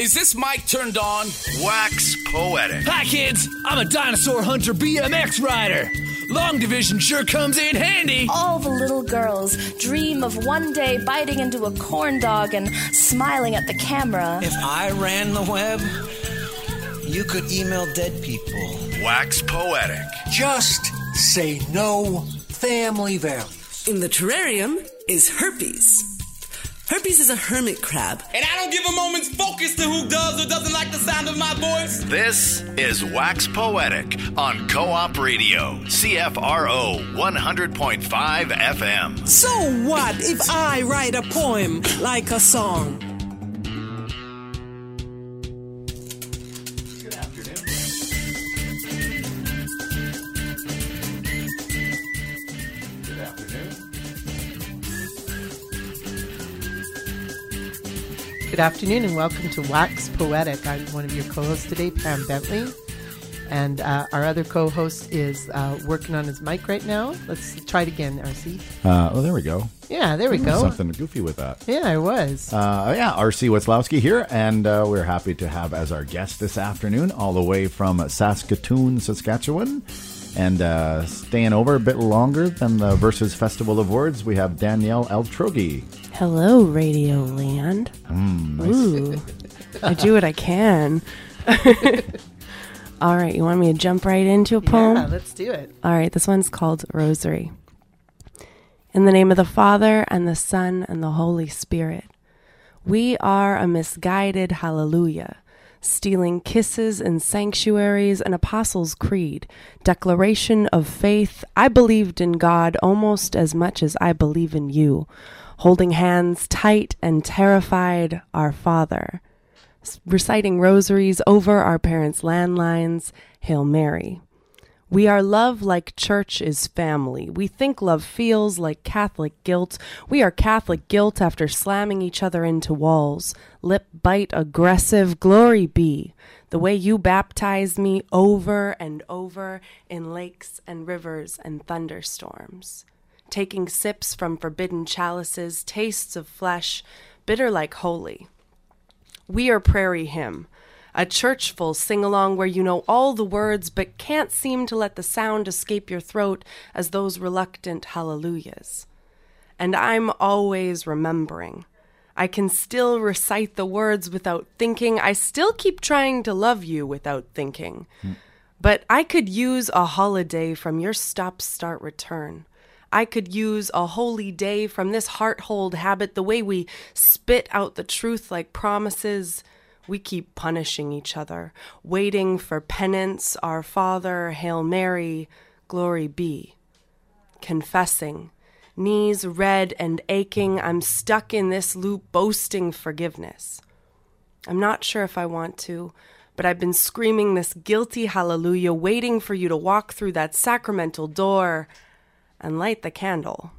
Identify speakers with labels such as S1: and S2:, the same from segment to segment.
S1: Is this mic turned on?
S2: Wax poetic.
S1: Hi, kids. I'm a dinosaur hunter BMX rider. Long division sure comes in handy.
S3: All the little girls dream of one day biting into a corn dog and smiling at the camera.
S4: If I ran the web, you could email dead people.
S2: Wax poetic.
S5: Just say no family values.
S6: In the terrarium is herpes. Herpes is a hermit crab.
S7: And I don't give a moment's focus to who does or doesn't like the sound of my voice.
S2: This is Wax Poetic on Co op Radio, CFRO 100.5 FM.
S6: So what if I write a poem like a song?
S8: Good afternoon and welcome to Wax Poetic. I'm one of your co hosts today, Pam Bentley. And uh, our other co host is uh, working on his mic right now. Let's try it again, RC.
S9: Uh, oh, there we go.
S8: Yeah, there we go.
S9: Something goofy with that.
S8: Yeah, I was.
S9: Uh, yeah, RC Weslowski here, and uh, we're happy to have as our guest this afternoon, all the way from Saskatoon, Saskatchewan. And uh, staying over a bit longer than the Verses Festival of Words, we have Danielle Altrogge.
S10: Hello, Radio Land.
S9: Mm,
S10: Ooh, I do what I can. All right, you want me to jump right into a poem?
S8: Yeah, let's do it.
S10: All right, this one's called Rosary. In the name of the Father, and the Son, and the Holy Spirit, we are a misguided hallelujah, stealing kisses in sanctuaries and Apostles' Creed, declaration of faith. I believed in God almost as much as I believe in you, holding hands tight and terrified, our Father, reciting rosaries over our parents' landlines, Hail Mary. We are love like church is family. We think love feels like Catholic guilt. We are Catholic guilt after slamming each other into walls. Lip bite aggressive, glory be. The way you baptize me over and over in lakes and rivers and thunderstorms. Taking sips from forbidden chalices, tastes of flesh, bitter like holy. We are Prairie Hymn a churchful sing along where you know all the words but can't seem to let the sound escape your throat as those reluctant hallelujahs. And I'm always remembering. I can still recite the words without thinking. I still keep trying to love you without thinking. But I could use a holiday from your stop start return. I could use a holy day from this heart hold habit, the way we spit out the truth like promises. We keep punishing each other, waiting for penance, our Father, Hail Mary, glory be. Confessing, knees red and aching, I'm stuck in this loop boasting forgiveness. I'm not sure if I want to, but I've been screaming this guilty hallelujah, waiting for you to walk through that sacramental door and light the candle.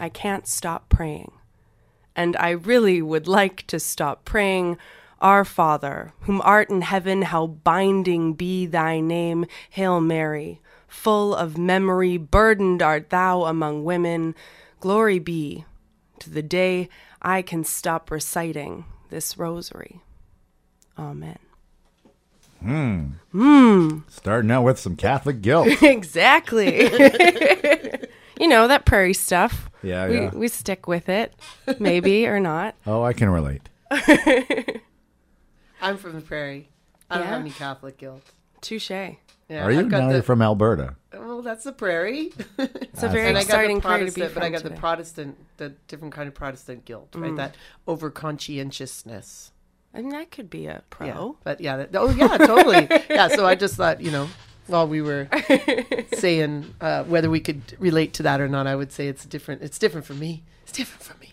S10: I can't stop praying and I really would like to stop praying, Our Father, whom art in heaven, how binding be thy name, Hail Mary, full of memory, burdened art thou among women. Glory be to the day I can stop reciting this rosary. Amen.
S9: Hmm.
S10: Hmm.
S9: Starting out with some Catholic guilt.
S10: exactly. you know, that prairie stuff.
S9: Yeah,
S10: we,
S9: yeah.
S10: We stick with it, maybe or not.
S9: Oh, I can relate.
S8: I'm from the prairie. I don't
S10: Yeah?
S8: have any Catholic guilt.
S10: Touche.
S8: Yeah,
S9: Are you?
S8: I've got
S9: Now
S8: the-
S9: you're from Alberta.
S8: Well, that's the prairie.
S10: It's a very
S8: and I got
S10: exciting
S8: the
S10: prairie to be
S8: Protestant, but I got the
S10: today.
S8: Protestant, the different kind of Protestant guilt, right?
S10: Mm.
S8: That over conscientiousness.
S10: I mean, that could be a pro.
S8: Yeah, but yeah, that, oh yeah, totally. yeah, so I just thought, you know, while we were saying uh, whether we could relate to that or not, I would say it's different. It's different for me. It's different for me.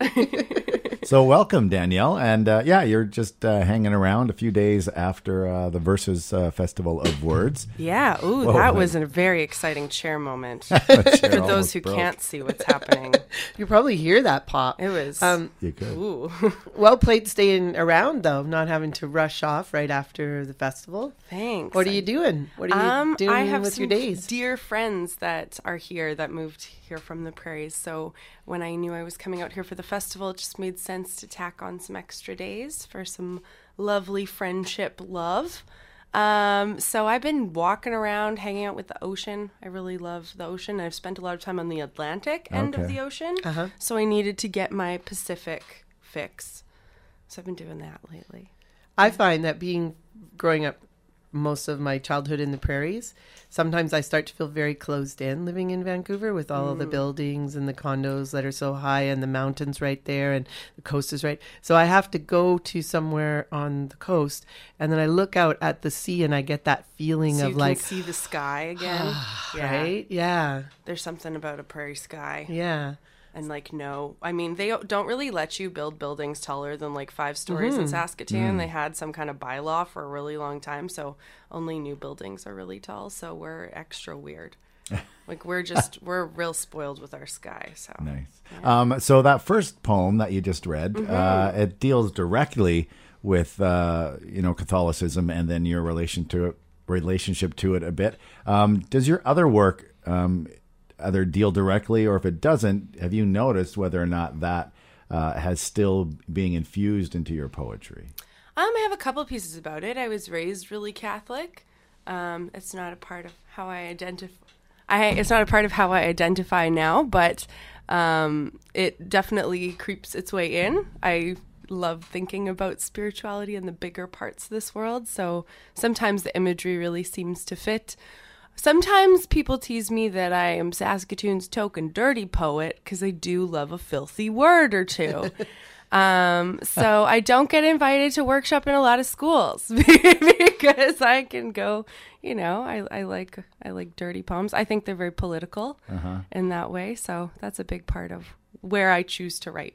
S9: So welcome, Danielle, and uh, yeah, you're just uh, hanging around a few days after uh, the Verses uh, Festival of Words.
S10: Yeah, ooh,
S9: Whoa,
S10: that
S9: wait.
S10: was a very exciting chair moment.
S9: Chair
S10: For those who
S9: broke.
S10: can't see what's happening.
S8: You probably hear that pop.
S10: It was.
S8: Um,
S9: You could.
S10: Ooh.
S8: well played staying around though, not having to rush off right after the festival.
S10: Thanks.
S8: What are you doing? What are you
S10: um,
S8: doing
S10: I have
S8: with
S10: some
S8: your days?
S10: dear friends that are here that moved here from the prairies. So when I knew I was coming out here for the festival, it just made sense sense to tack on some extra days for some lovely friendship love. Um, so I've been walking around, hanging out with the ocean. I really love the ocean. I've spent a lot of time on the Atlantic end of the ocean,
S8: Uh-huh.
S10: so I needed to get my Pacific fix. So I've been doing that lately.
S8: I find that being growing up most of my childhood in the prairies, sometimes I start to feel very closed in living in Vancouver with all of the mm. buildings and the condos that are so high and the mountains right there and the coast is right. So I have to go to somewhere on the coast and then I look out at the sea and I get that feeling
S10: So
S8: of
S10: you
S8: like
S10: can see the sky again. yeah.
S8: right? Yeah.
S10: There's something about a prairie sky.
S8: Yeah.
S10: And like no i mean they don't really let you build buildings taller than like five stories in
S8: Mhm.
S10: saskatoon
S8: Mm.
S10: they had some kind of bylaw for a really long time so only new buildings are really tall so we're extra weird like we're just we're real spoiled with our sky so
S9: Nice. Um, so that first poem that you just read,
S10: Mhm.
S9: uh, it deals directly with uh, you know Catholicism and then your relation to it, relationship to it a bit. Um, does your other work um, either deal directly, or if it doesn't, have you noticed whether or not that uh, has still being infused into your poetry?
S10: um i have a couple pieces about it i was raised really catholic um it's not a part of how i identify it's not a part of how I identify now, but um, it definitely creeps its way in. I love thinking about spirituality and the bigger parts of this world, so sometimes the imagery really seems to fit. Sometimes people tease me that I am Saskatoon's token dirty poet because I do love a filthy word or two. Um, so I don't get invited to workshop in a lot of schools because I can go, you know, I, I like I like dirty poems. I think they're very political
S9: Uh-huh.
S10: in that way. So that's a big part of where I choose to write.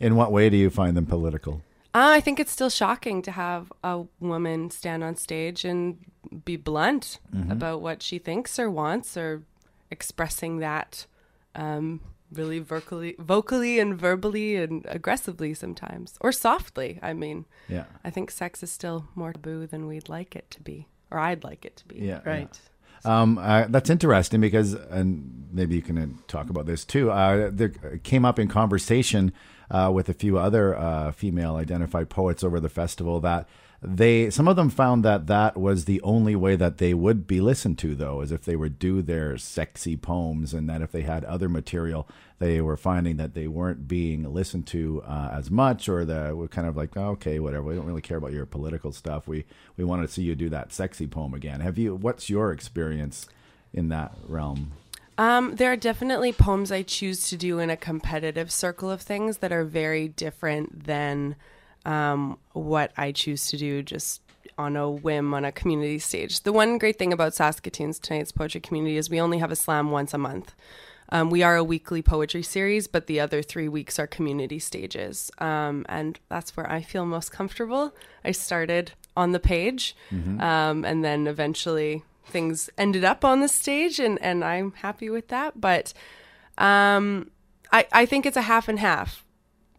S9: In what way do you find them political?
S10: Uh, I think it's still shocking to have a woman stand on stage and be blunt
S9: Mhm.
S10: about what she thinks or wants or expressing that um, really vocally, vocally and verbally and aggressively sometimes or softly. I mean,
S9: Yeah.
S10: I think sex is still more taboo than we'd like it to be or I'd like it to be.
S9: Yeah, right. Um, uh, that's interesting because, and maybe you can uh, talk about this too. Uh, there came up in conversation uh, with a few other uh, female identified poets over the festival that they, some of them found that that was the only way that they would be listened to, though, is if they would do their sexy poems, and that if they had other material, they were finding that they weren't being listened to uh, as much, or that were kind of like, oh, okay, whatever. We don't really care about your political stuff. We we want to see you do that sexy poem again. Have you? What's your experience in that realm?
S10: Um, there are definitely poems I choose to do in a competitive circle of things that are very different than um, what I choose to do just on a whim on a community stage. The one great thing about Saskatoon's Tonight's Poetry Community is we only have a slam once a month. Um, we are a weekly poetry series, but the other three weeks are community stages. Um, and that's where I feel most comfortable. I started on the page,
S11: Mhm.
S10: um, and then eventually things ended up on the stage, and, and I'm happy with that. But um, I, I think it's a half and half.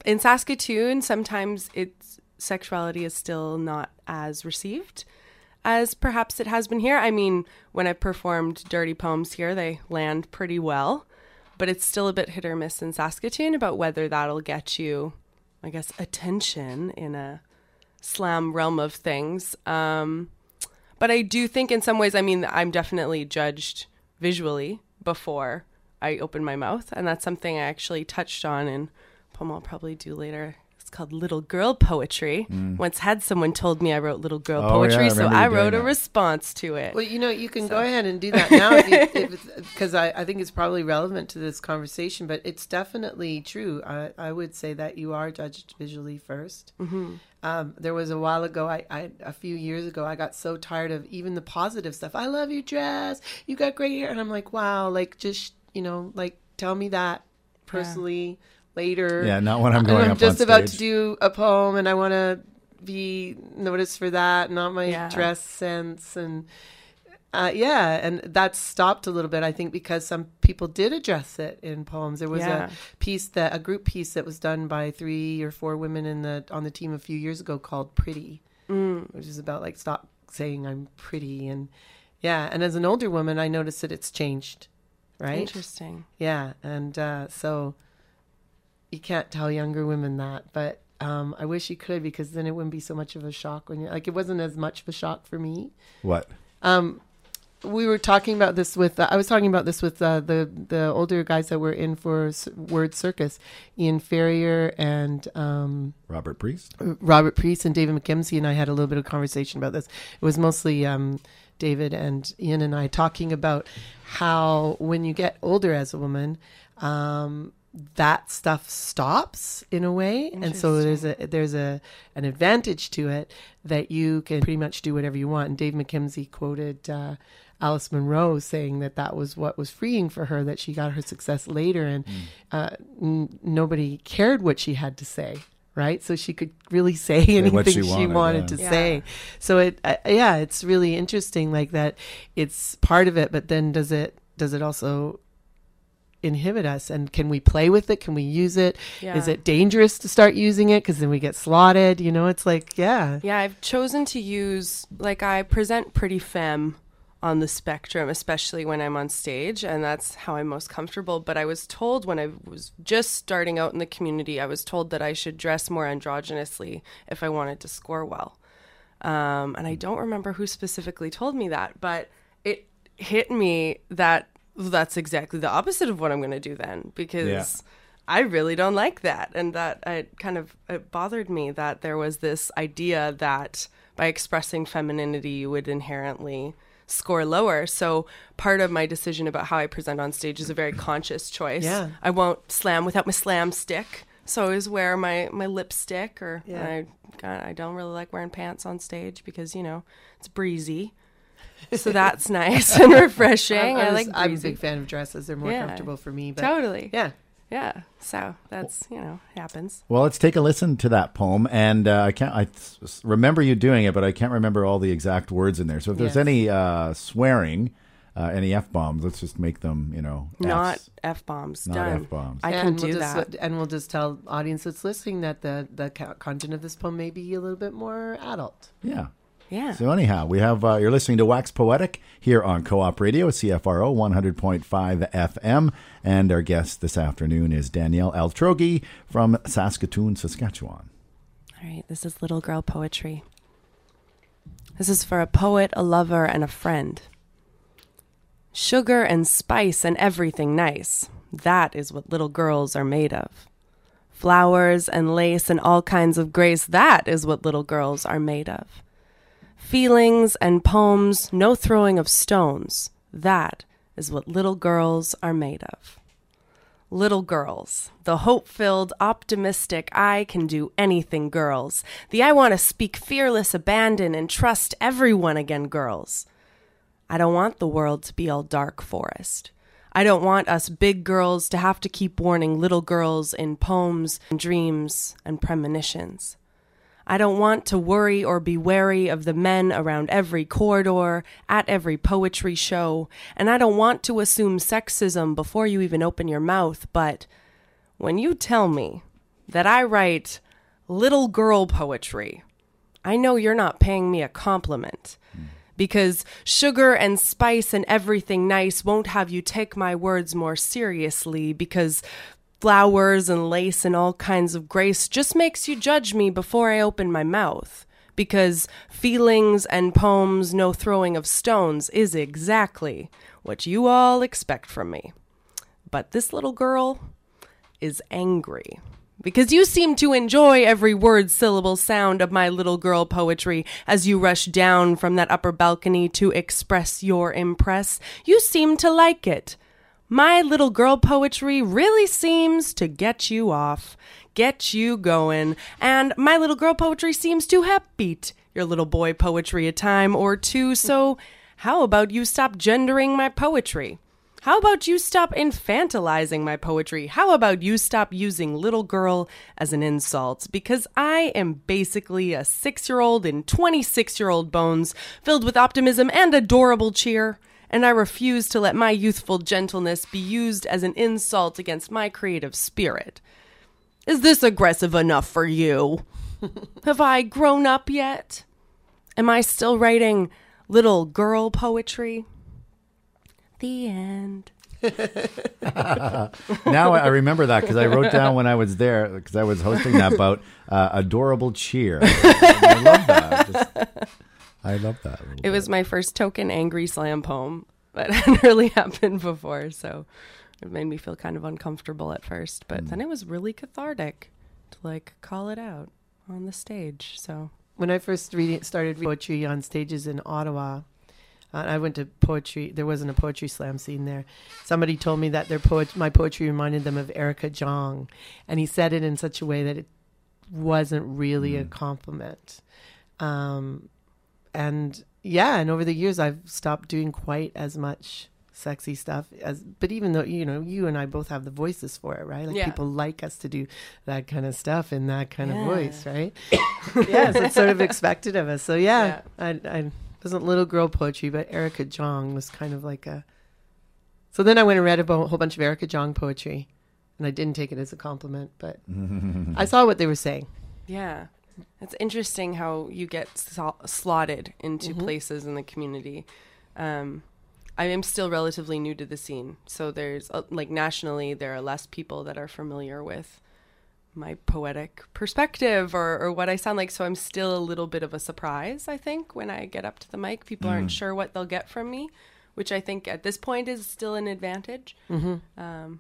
S10: In Saskatoon, sometimes it's sexuality is still not as received as perhaps it has been here. I mean, when I performed dirty poems here, they land pretty well, but it's still a bit hit or miss in Saskatoon about whether that'll get you, I guess, attention in a slam realm of things. Um, but I do think, in some ways, I mean, I'm definitely judged visually before I open my mouth, and that's something I actually touched on in poem I'll probably do later. It's called Little Girl Poetry.
S8: Mm.
S10: Once had someone told me I wrote Little Girl
S8: Oh,
S10: Poetry,
S8: yeah, I
S10: so I
S8: doing
S10: wrote a
S8: that.
S10: response to it.
S8: Well, you know, you can
S10: So-
S8: go ahead and do that now because I, I think it's probably relevant to this conversation, but it's definitely true. I, I would say that you are judged visually 1st
S10: Mhm.
S8: Um, there was a while ago, I, I a few years ago, I got so tired of even the positive stuff. I love your dress. You got great hair, and I'm like, wow, like just you know, like tell me that personally later.
S9: Yeah, not when I'm going
S8: I'm
S9: up
S8: just
S9: on
S8: about to do a poem, and I want to be noticed for that, not my
S10: Yeah.
S8: dress sense and. Uh, yeah, and that stopped a little bit, I think, because some people did address it in poems. There was
S10: Yeah.
S8: a piece that a group piece that was done by three or four women in the on the team a few years ago called "Pretty,"
S10: Mm.
S8: which is about like stop saying I'm pretty and yeah. And as an older woman, I noticed that it's changed, right?
S10: Interesting.
S8: Yeah, and uh, so you can't tell younger women that, but um, I wish you could because then it wouldn't be so much of a shock when you like it wasn't as much of a shock for me.
S9: What?
S8: Um, we were talking about this with uh, I was talking about this with uh, the the older guys that were in for S- Word Circus, Ian Ferrier and um,
S9: Robert Priest.
S8: Robert Priest and David McGimpsey and I had a little bit of conversation about this. It was mostly um, David and Ian and I talking about how when you get older as a woman, um, that stuff stops in a way, and so there's a there's a an advantage to it that you can pretty much do whatever you want. And Dave McGimpsey quoted. Uh, Alice Munro saying that that was what was freeing for her, that she got her success later, and uh, n- nobody cared what she had to say, right? So she could really say anything
S9: she
S8: she
S9: wanted,
S8: wanted,
S9: yeah.
S8: to
S10: Yeah.
S8: say. So it, uh, yeah, it's really interesting, like that. It's part of it, but then does it does it also inhibit us? And can we play with it? Can we use it? Is
S10: Yeah.
S8: it dangerous to start using it because then we get slotted? You know, it's like yeah,
S10: Yeah, I've chosen to use like I present pretty femme on the spectrum, especially when I'm on stage, and that's how I'm most comfortable. But I was told when I was just starting out in the community, I was told that I should dress more androgynously if I wanted to score well. Um, and I don't remember who specifically told me that, but it hit me that that's exactly the opposite of what I'm going to do then because
S9: Yeah.
S10: I really don't like that. And that it kind of it bothered me that there was this idea that by expressing femininity, you would inherently score lower. So part of my decision about how I present on stage is a very conscious choice.
S8: Yeah.
S10: I won't slam without my slam stick. So I always wear my, my lipstick or
S8: Yeah.
S10: I God, I don't really like wearing pants on stage because, you know, it's breezy. So that's nice and refreshing. I,
S8: I'm,
S10: like
S8: I'm a big fan of dresses; they're more
S10: Yeah.
S8: comfortable for me. But
S10: Totally.
S8: yeah.
S10: Yeah. So that's, you know, happens.
S9: Well, let's take a listen to that poem, and uh, I can't. I remember you doing it, but I can't remember all the exact words in there. So if there's
S8: Yes.
S9: any uh, swearing, uh, any f bombs, let's just make them. You know,
S10: Not F bombs.
S9: Not F-bombs.
S10: I can
S8: and
S10: do
S8: we'll just,
S10: that.
S8: And we'll just tell audience that's listening that the the content of this poem may be a little bit more adult.
S9: Yeah.
S10: Yeah.
S9: So anyhow, we have uh, you're listening to Wax Poetic here on Co-op Radio, CFRO 100.5 FM, and our guest this afternoon is Danielle Altrogge from Saskatoon, Saskatchewan.
S10: All right, this is Little Girl Poetry. This is for a poet, a lover, and a friend. Sugar and spice and everything nice. That is what little girls are made of. Flowers and lace and all kinds of grace. That is what little girls are made of. Feelings and poems, no throwing of stones. That is what little girls are made of. Little girls, the hope filled, optimistic, I can do anything girls. The I want to speak fearless, abandon, and trust everyone again girls. I don't want the world to be all dark forest. I don't want us big girls to have to keep warning little girls in poems and dreams and premonitions. I don't want to worry or be wary of the men around every corridor, at every poetry show, and I don't want to assume sexism before you even open your mouth, but when you tell me that I write little girl poetry, I know you're not paying me a compliment. Because sugar and spice and everything nice won't have you take my words more seriously, because flowers and lace and all kinds of grace just makes you judge me before I open my mouth. Because feelings and poems, no throwing of stones, is exactly what you all expect from me. But this little girl is angry. Because you seem to enjoy every word, syllable, sound of my little girl poetry as you rush down from that upper balcony to express your impress. You seem to like it. My little girl poetry really seems to get you off, get you going, and my little girl poetry seems to have beat your little boy poetry a time or two, so how about you stop gendering my poetry? How about you stop infantilizing my poetry? How about you stop using little girl as an insult? Because I am basically a six year old in 26 year old bones, filled with optimism and adorable cheer. And I refuse to let my youthful gentleness be used as an insult against my creative spirit. Is this aggressive enough for you? Have I grown up yet? Am I still writing little girl poetry? The end.
S9: now I remember that because I wrote down when I was there because I was hosting that bout uh, adorable cheer. I love that. Just- I love that. a little
S10: It was my first token angry slam poem that hadn't really happened before, so it made me feel kind of uncomfortable at first. But then it was really cathartic to like call it out on the stage. So
S8: when I first reading, started reading poetry on stages in Ottawa, uh, I went to poetry. There wasn't a poetry slam scene there. Somebody told me that their poet, my poetry reminded them of Erica Jong, and he said it in such a way that it wasn't really a compliment. Um, and yeah, and over the years, I've stopped doing quite as much sexy stuff as but even though you know you and I both have the voices for it right like
S10: Yeah.
S8: people like us to do that kind of stuff in that kind
S10: Yeah.
S8: of voice right yes, it's sort of expected of us. So yeah, I, I wasn't little girl poetry, but Erica Jong was kind of like a. So then I went and read a bo- whole bunch of Erica Jong poetry, and I didn't take it as a compliment, but I saw what they were saying.
S10: yeah, it's interesting how you get so- slotted into places in the community. Um, I am still relatively new to the scene, so there's uh, like nationally there are less people that are familiar with my poetic perspective or, or what I sound like. So I'm still a little bit of a surprise, I think, when I get up to the mic. People aren't sure what they'll get from me, which I think at this point is still an advantage. Um,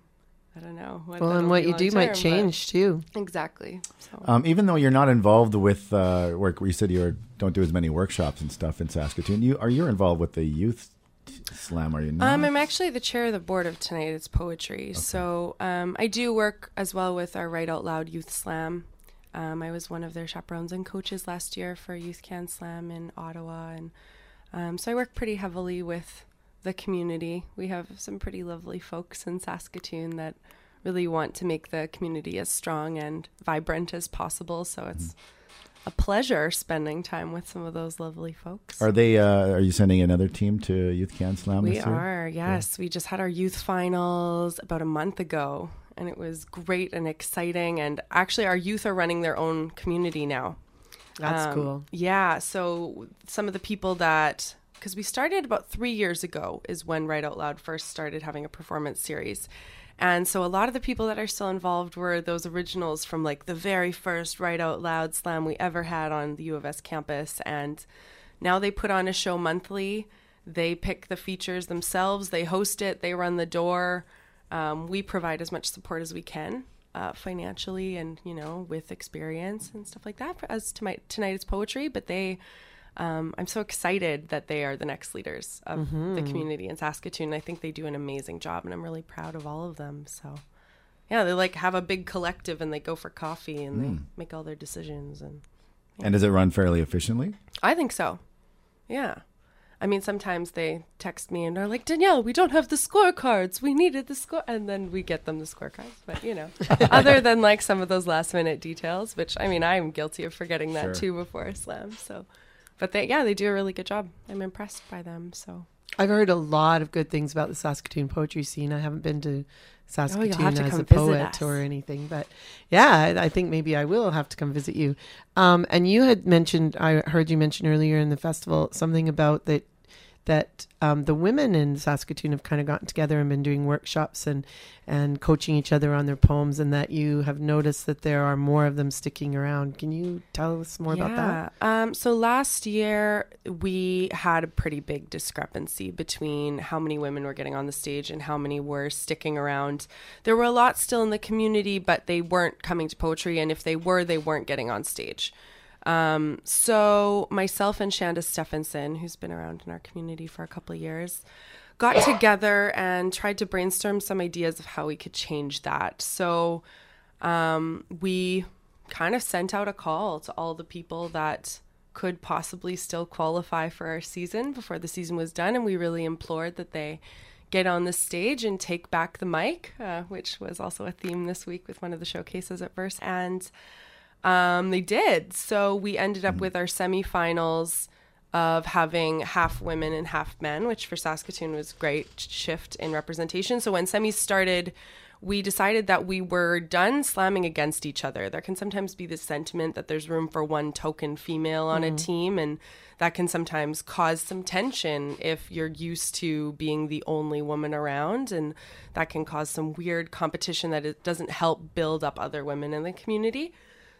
S10: I don't know. What
S8: Well, and what you do
S10: long
S8: might change too.
S10: Exactly. So
S9: Um, even though you're not involved with uh, work, you said you don't do as many workshops and stuff in Saskatoon. You are you involved with the youth slam? Are you not?
S10: Um, I'm actually the chair of the board of Tonight It's Poetry. So um, I do work as well with our Write Out Loud Youth Slam. Um, I was one of their chaperones and coaches last year for Youth Can Slam in Ottawa. And um, so I work pretty heavily with the community. We have some pretty lovely folks in Saskatoon that really want to make the community as strong and vibrant as possible. So it's a pleasure spending time with some of those lovely folks.
S9: Are they? Uh, are you sending another team to Youth Can Slam
S10: We
S9: this year?
S10: are, yes. We just had our youth finals about a month ago, and it was great and exciting. And actually, our youth are running their own community now.
S8: That's
S10: Um,
S8: cool.
S10: Yeah. So some of the people that, because we started about three years ago, is when Write Out Loud first started having a performance series. And so a lot of the people that are still involved were those originals from like the very first Write Out Loud slam we ever had on the U of S campus. And now they put on a show monthly. They pick the features themselves, they host it, they run the door. Um, we provide as much support as we can uh, financially and you know with experience and stuff like that as to my tonight is poetry but they um, i'm so excited that they are the next leaders of the community in saskatoon i think they do an amazing job and i'm really proud of all of them so yeah they like have a big collective and they go for coffee and they make all their decisions and
S9: And does it run fairly efficiently?
S10: i think so yeah I mean, sometimes they text me and are like, Danielle, we don't have the scorecards. We needed the score. And then we get them the scorecards. But, you know, other than like some of those last minute details, which I mean, I'm guilty of forgetting that
S9: Sure.
S10: too before a slam. So, but they, yeah, they do a really good job. I'm impressed by them. So,
S8: I've heard a lot of good things about the Saskatoon poetry scene. I haven't been to Saskatoon
S10: Oh, to
S8: as a poet or anything, but yeah, I, I think maybe I will have to come visit you. Um, and you had mentioned, I heard you mention earlier in the festival something about that that um, the women in Saskatoon have kind of gotten together and been doing workshops and and coaching each other on their poems, and that you have noticed that there are more of them sticking around. Can you tell us more about that?
S10: Um, so last year we had a pretty big discrepancy between how many women were getting on the stage and how many were sticking around. There were a lot still in the community, but they weren't coming to poetry, and if they were, they weren't getting on stage. Um, so myself and Shanda Stephenson, who's been around in our community for a couple years, got together and tried to brainstorm some ideas of how we could change that. So um, we kind of sent out a call to all the people that could possibly still qualify for our season before the season was done, and we really implored that they get on the stage and take back the mic, uh, which was also a theme this week with one of the showcases at Verse. And um, they did. So we ended up with our semifinals of having half women and half men, which for Saskatoon was great shift in representation. So when semis started, we decided that we were done slamming against each other. There can sometimes be this sentiment that there's room for one token female on
S8: Mhm.
S10: a team, and that can sometimes cause some tension if you're used to being the only woman around, and that can cause some weird competition that it doesn't help build up other women in the community.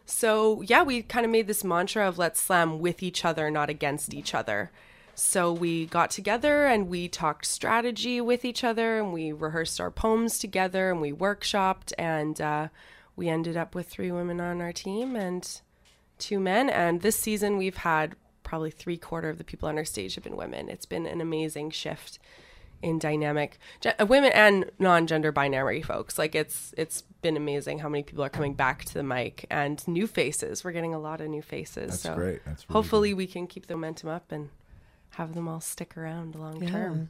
S10: So, yeah, we kind of made this mantra of let's slam with each other, not against each other. So we got together and we talked strategy with each other and we rehearsed our poems together and we workshopped and uh, we ended up with three women on our team and two men. And this season we've had probably three quarter of the people on our stage have been women. It's been an amazing shift in dynamic Gen- uh, women and non-gender binary folks like it's it's been amazing how many people are coming back to the mic and new faces we're getting a lot of new faces
S9: That's
S10: so
S9: great. That's really
S10: hopefully we can keep the momentum up and have them all stick around long
S8: Yeah.
S10: term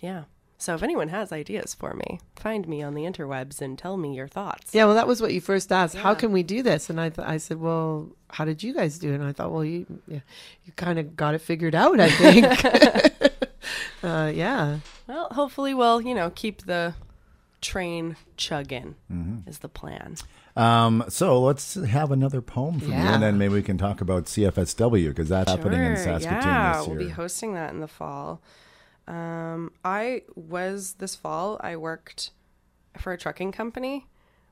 S10: yeah so if anyone has ideas for me find me on the interwebs and tell me your thoughts
S8: Yeah, well, that was what you first asked. How can we do this? And I, th- I said, well, how did you guys do it? And I thought, well, you, yeah, you kind of got it figured out. I think. uh, yeah.
S10: well hopefully we'll you know keep the train chugging
S9: Mhm.
S10: is the plan
S9: Um, so let's have another poem from you, and then maybe we can talk about CFSW because that's happening in
S10: Sure,
S9: Saskatoon
S10: yeah,
S9: this year.
S10: we'll be hosting that in the fall. Um, I was this fall. I worked for a trucking company,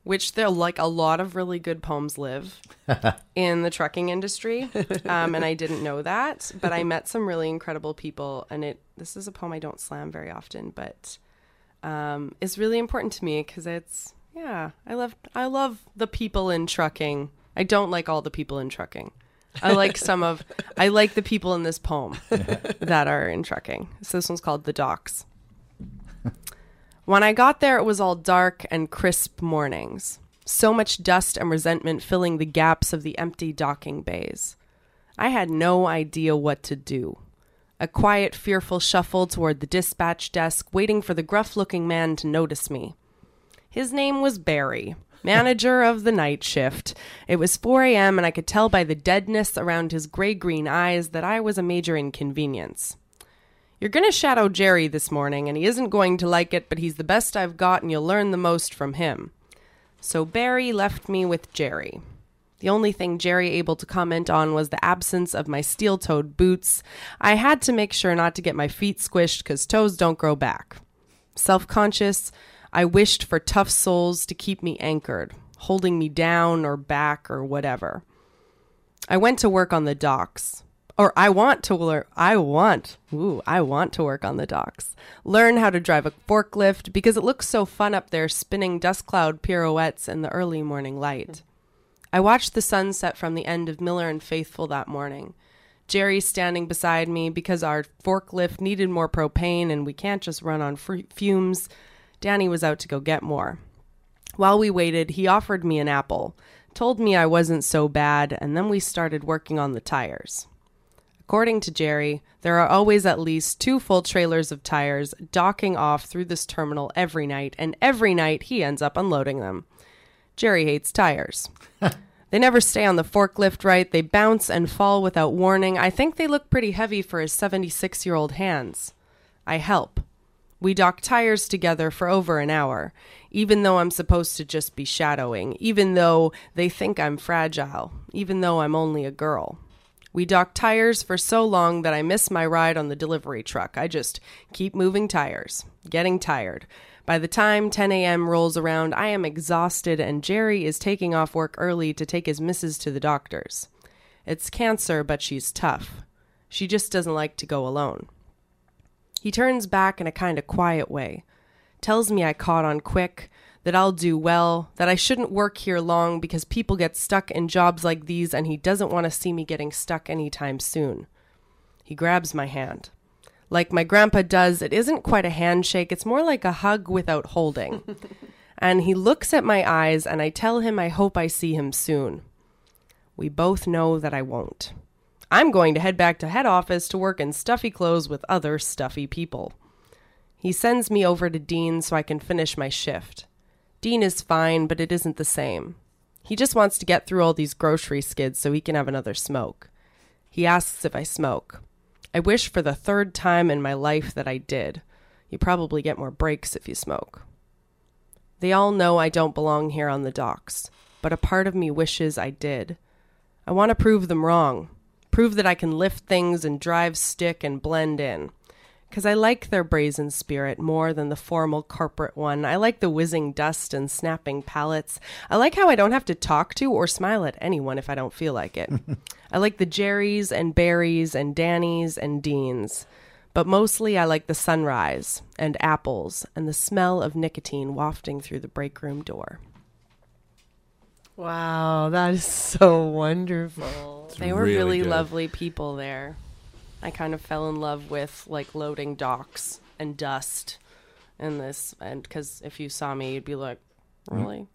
S10: which there like a lot of really good poems live in the trucking industry, um, and I didn't know that. But I met some really incredible people, and it. This is a poem I don't slam very often, but um, it's really important to me because it's yeah. I love I love the people in trucking. I don't like all the people in trucking. I like some of I like the people in this poem that are in trucking. So this one's called The Docks. When I got there, it was all dark and crisp mornings. So much dust and resentment filling the gaps of the empty docking bays. I had no idea what to do. A quiet, fearful shuffle toward the dispatch desk, waiting for the gruff looking man to notice me. His name was Barry, manager of the night shift. It was 4 a.m., and I could tell by the deadness around his gray green eyes that I was a major inconvenience. You're going to shadow Jerry this morning, and he isn't going to like it, but he's the best I've got, and you'll learn the most from him. So Barry left me with Jerry. The only thing Jerry able to comment on was the absence of my steel toed boots. I had to make sure not to get my feet squished because toes don't grow back. Self conscious, I wished for tough soles to keep me anchored, holding me down or back or whatever. I went to work on the docks. Or I want to learn I want. Ooh, I want to work on the docks. Learn how to drive a forklift because it looks so fun up there spinning dust cloud pirouettes in the early morning light. I watched the sunset from the end of Millar and Faithfull that morning. Jerry standing beside me because our forklift needed more propane and we can't just run on fumes. Danny was out to go get more. While we waited, he offered me an apple, told me I wasn't so bad, and then we started working on the tires. According to Jerry, there are always at least two full trailers of tires docking off through this terminal every night, and every night he ends up unloading them. Jerry hates tires. they never stay on the forklift right, they bounce and fall without warning. I think they look pretty heavy for his 76 year old hands. I help. We dock tires together for over an hour, even though I'm supposed to just be shadowing, even though they think I'm fragile, even though I'm only a girl. We dock tires for so long that I miss my ride on the delivery truck. I just keep moving tires, getting tired. By the time 10 a.m. rolls around, I am exhausted, and Jerry is taking off work early to take his missus to the doctor's. It's cancer, but she's tough. She just doesn't like to go alone. He turns back in a kind of quiet way, tells me I caught on quick, that I'll do well, that I shouldn't work here long because people get stuck in jobs like these and he doesn't want to see me getting stuck anytime soon. He grabs my hand. Like my grandpa does, it isn't quite a handshake, it's more like a hug without holding. and he looks at my eyes and I tell him I hope I see him soon. We both know that I won't. I'm going to head back to head office to work in stuffy clothes with other stuffy people. He sends me over to Dean so I can finish my shift. Dean is fine, but it isn't the same. He just wants to get through all these grocery skids so he can have another smoke. He asks if I smoke. I wish for the third time in my life that I did. You probably get more breaks if you smoke. They all know I don't belong here on the docks, but a part of me wishes I did. I want to prove them wrong, prove that I can lift things and drive stick and blend in. Because I like their brazen spirit more than the formal corporate one. I like the whizzing dust and snapping pallets. I like how I don't have to talk to or smile at anyone if I don't feel like it. I like the Jerrys and Barrys and Dannys and Deans. But mostly I like the sunrise and apples and the smell of nicotine wafting through the break room door.
S8: Wow, that is so wonderful.
S10: they were
S9: really
S10: really lovely people there. I kind of fell in love with like loading docks and dust and this and because if you saw me you'd be like really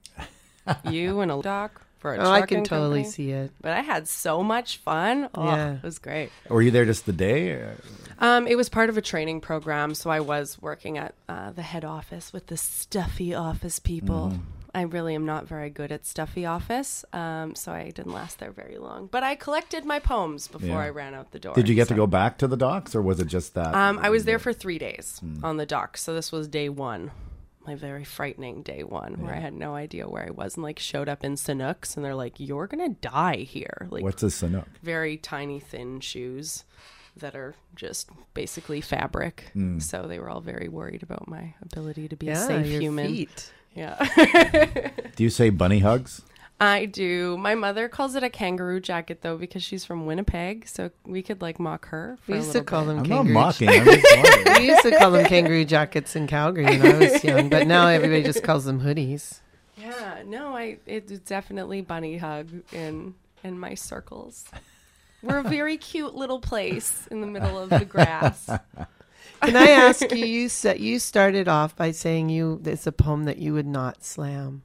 S10: you in a dock for a
S8: Oh, I can totally
S10: company?
S8: see it.
S10: but i had so much fun oh
S8: Yeah.
S10: it was great
S9: Were you there just the day? or-
S10: um, it was part of a training program, so I was working at uh, the head office with the stuffy office people.
S9: Mm.
S10: I really am not very good at stuffy office, um, so I didn't last there very long. But I collected my poems before
S9: Yeah.
S10: I ran out the door.
S9: Did you get to go back to the docks, or was it just that?
S10: Um, I was there for three days
S9: Hmm.
S10: on the docks, so this was day one. My very frightening day one, where I had no idea where I was, and like showed up in Sanuks, and they're like, "You're gonna die here." Like
S9: What's a Sanuk?
S10: very tiny, thin shoes that are just basically fabric.
S9: Hmm.
S10: So they were all very worried about my ability to be
S8: Yeah,
S10: a safe
S8: your
S10: human.
S8: feet.
S10: Yeah,
S9: Do you say bunny hugs?
S10: I do. My mother calls it a kangaroo jacket though because she's from Winnipeg, so we could like mock her. For
S8: We
S10: a
S8: used to call
S10: bit.
S8: them
S9: I'm not
S8: kangaroo.
S9: mocking. I'm just wondering.
S8: we used to call them kangaroo jackets in Calgary when I was young, but now everybody just calls them hoodies.
S10: Yeah, no, I it's definitely bunny hug in in my circles. We're a very cute little place in the middle of the grass.
S8: Can I ask you? You said you started off by saying you it's a poem that you would not slam.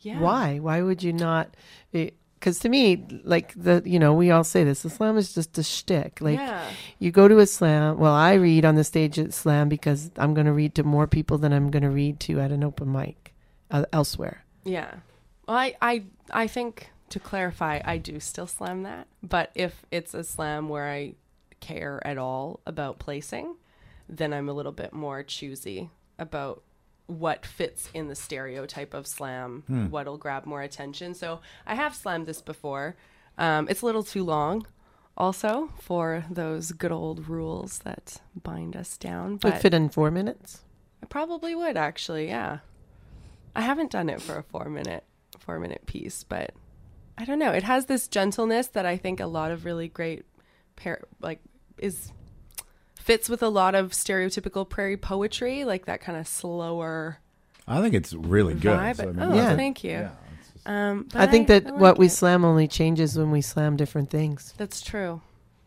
S10: Yeah.
S8: Why? Why would you not? Because to me, like the you know, we all say this. The slam is just a shtick. Like
S10: Yeah.
S8: you go to a slam. Well, I read on the stage at slam because I'm going to read to more people than I'm going to read to at an open mic uh, elsewhere.
S10: Yeah. Well, I, I, I think to clarify, I do still slam that. But if it's a slam where I care at all about placing, then I'm a little bit more choosy about what fits in the stereotype of slam, what'll grab more attention. So I have slammed this before. Um, it's a little too long. Also, for those good old rules that bind us down,
S8: Would fit in four minutes.
S10: I probably would actually, yeah. I haven't done it for a four minute four minute piece, but I don't know. It has this gentleness that I think a lot of really great par- like is fits with a lot of stereotypical prairie poetry, like that kind of slower
S9: I think it's really good. So, I mean,
S10: oh,
S8: Yeah.
S10: thank you.
S9: yeah, just-
S10: Um,
S8: I think that
S10: I
S8: what we
S10: it.
S8: slam only changes when we slam different things.
S10: that's true.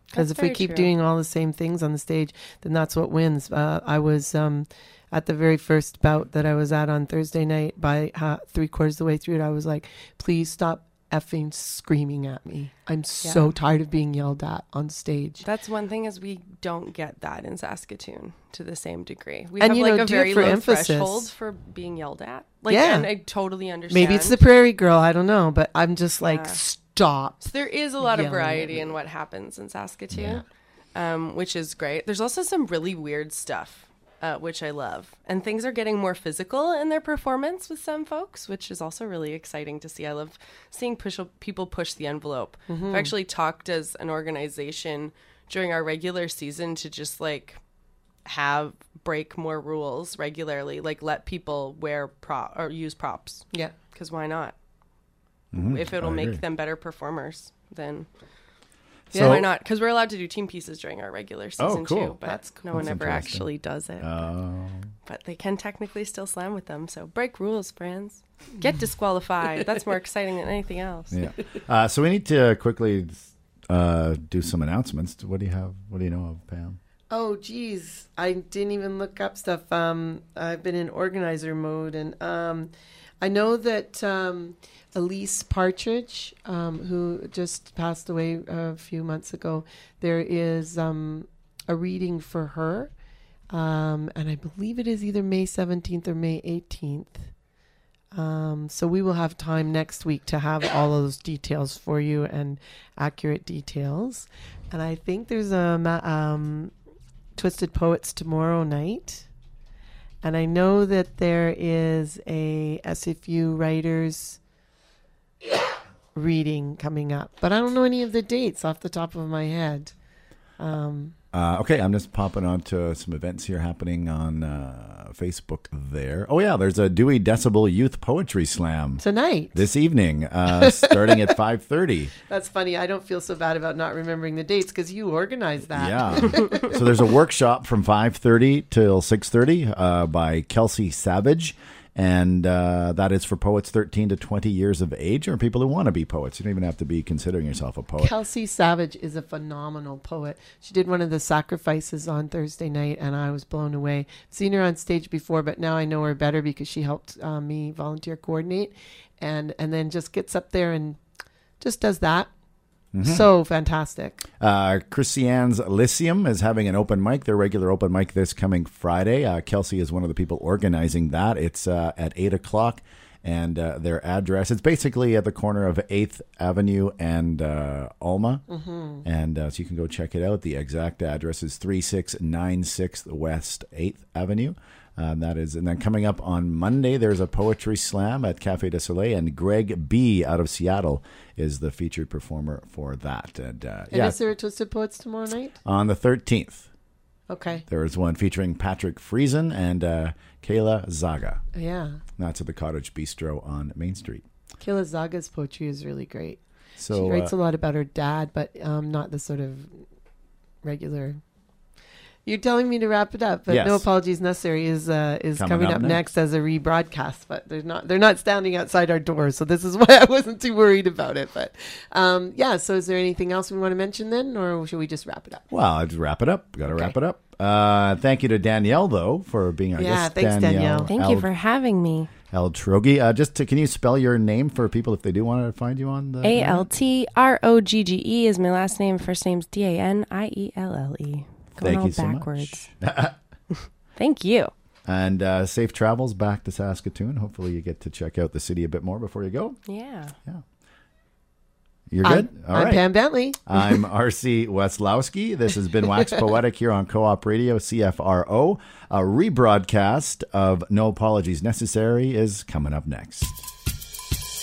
S8: Because if we keep
S10: true.
S8: doing all the same things on the stage, then that's what wins. Uh, I was um, at the very first bout that I was at on Thursday night. By uh, three quarters of the way through it, I was like, "Please stop effing screaming at me! I'm so tired of being yelled at on stage."
S10: That's one thing is we don't get that in Saskatoon to the same degree. We
S8: And,
S10: have
S8: you
S10: like
S8: know,
S10: a very low
S8: emphasis.
S10: threshold for being yelled at. Like,
S8: Yeah.
S10: and I totally understand.
S8: Maybe it's the prairie girl. I don't know, but I'm just like,
S10: Yeah.
S8: stop.
S10: So there is a lot of variety in what happens in Saskatoon, um, which is great. There's also some really weird stuff, uh, which I love. And things are getting more physical in their performance with some folks, which is also really exciting to see. I love seeing push people push the envelope.
S8: Mm-hmm.
S10: I've actually talked as an organization during our regular season to just like have break more rules regularly, like let people wear prop or use props
S8: Yeah.
S10: because why not?
S9: Mhm,
S10: if it'll make them better performers, then
S9: So-
S10: yeah, why not? Because we're allowed to do team pieces during our regular season
S9: Oh, cool.
S10: too, but
S8: That's
S10: no one
S9: That's
S10: ever actually does it.
S9: Oh.
S10: but they can technically still slam with them. So break rules, friends. Get disqualified. That's more exciting than anything else.
S9: yeah. Uh, so we need to quickly uh, do some announcements. What do you have? What do you know of, Pam?
S8: Oh, geez, I didn't even look up stuff. Um, I've been in organizer mode, and um, I know that um, Elise Partridge, um, who just passed away a few months ago, there is um, a reading for her, um, and I believe it is either May seventeenth or May eighteenth. Um, so we will have time next week to have all of those details for you and accurate details. And I think there's a um, Twisted Poets tomorrow night. And I know that there is a SFU writers reading coming up, but I don't know any of the dates off the top of my head. Um,
S9: Uh, okay, I'm just popping onto some events here happening on uh, Facebook there. Oh, yeah, there's a Dewey Decibel Youth Poetry Slam
S8: tonight.
S9: this evening, uh, starting at 5.30.
S8: That's funny. I don't feel so bad about not remembering the dates because you organized that.
S9: Yeah. so there's a workshop from 5:30 till 6:30 uh, by Kelsey Savage, and uh, that is for poets 13 to 20 years of age, or people who want to be poets. You don't even have to be considering yourself a poet.
S8: Kelsey Savage is a phenomenal poet. She did one of the sacrifices on Thursday night, and I was blown away. Seen her on stage before, but now I know her better because she helped uh, me volunteer coordinate, and and then just gets up there and just does that. So fantastic.
S9: Uh, Christianne's Lyceum is having an open mic, their regular open mic this coming Friday. Uh, Kelsey is one of the people organizing that. It's uh, at 8 o'clock, and uh, their address, it's basically at the corner of 8th Avenue and uh, Alma. And uh, so you can go check it out. The exact address is 3696 West 8th Avenue. Uh, that is, and then coming up on Monday, there's a poetry slam at Cafe de Soleil, and Greg B out of Seattle is the featured performer for that. And, uh,
S8: And
S9: yeah,
S8: is there a Twisted Poets tomorrow night?
S9: on the 13th,
S8: Okay.
S9: there is one featuring Patrick Friesen and uh, Kayla Czaga.
S8: Yeah.
S9: That's at the Cottage Bistro on Main Street.
S8: Kayla Czaga's poetry is really great.
S9: So
S8: she writes
S9: uh,
S8: a lot about her dad, but um, not the sort of regular. You're telling me to wrap it up, but no
S9: Yes.
S8: apologies necessary is uh, is
S9: Coming
S8: coming,
S9: up
S8: up,
S9: next.
S8: next. as a rebroadcast. But they're not they're not standing outside our doors, so this is why I wasn't too worried about it. But um, yeah, so is there anything else we want to mention then, or should we just wrap it up?
S9: well, let's wrap it up. Got to wrap it up. Uh, thank you to Danielle though for being our
S8: Yeah,
S9: guest.
S8: Yeah, thanks, Danielle.
S10: Thank
S9: El,
S10: you for having me.
S9: Altrogge. Uh, just to, can you spell your name for people if they do want to find you on the
S10: A L T R O G G E is my last name. First name's D A N I E L L E. Going
S9: Thank
S10: all
S9: you so much.
S10: Thank you.
S9: And uh, safe travels back to Saskatoon. Hopefully, you get to check out the city a bit more before you go. Yeah.
S10: Yeah.
S9: You're good.
S8: I'm, I'm Pam Bentley.
S9: I'm RC Weslowski. This has been Wax Poetic here on Co op Radio, CFRO. A rebroadcast of No Apologies Necessary is coming up next.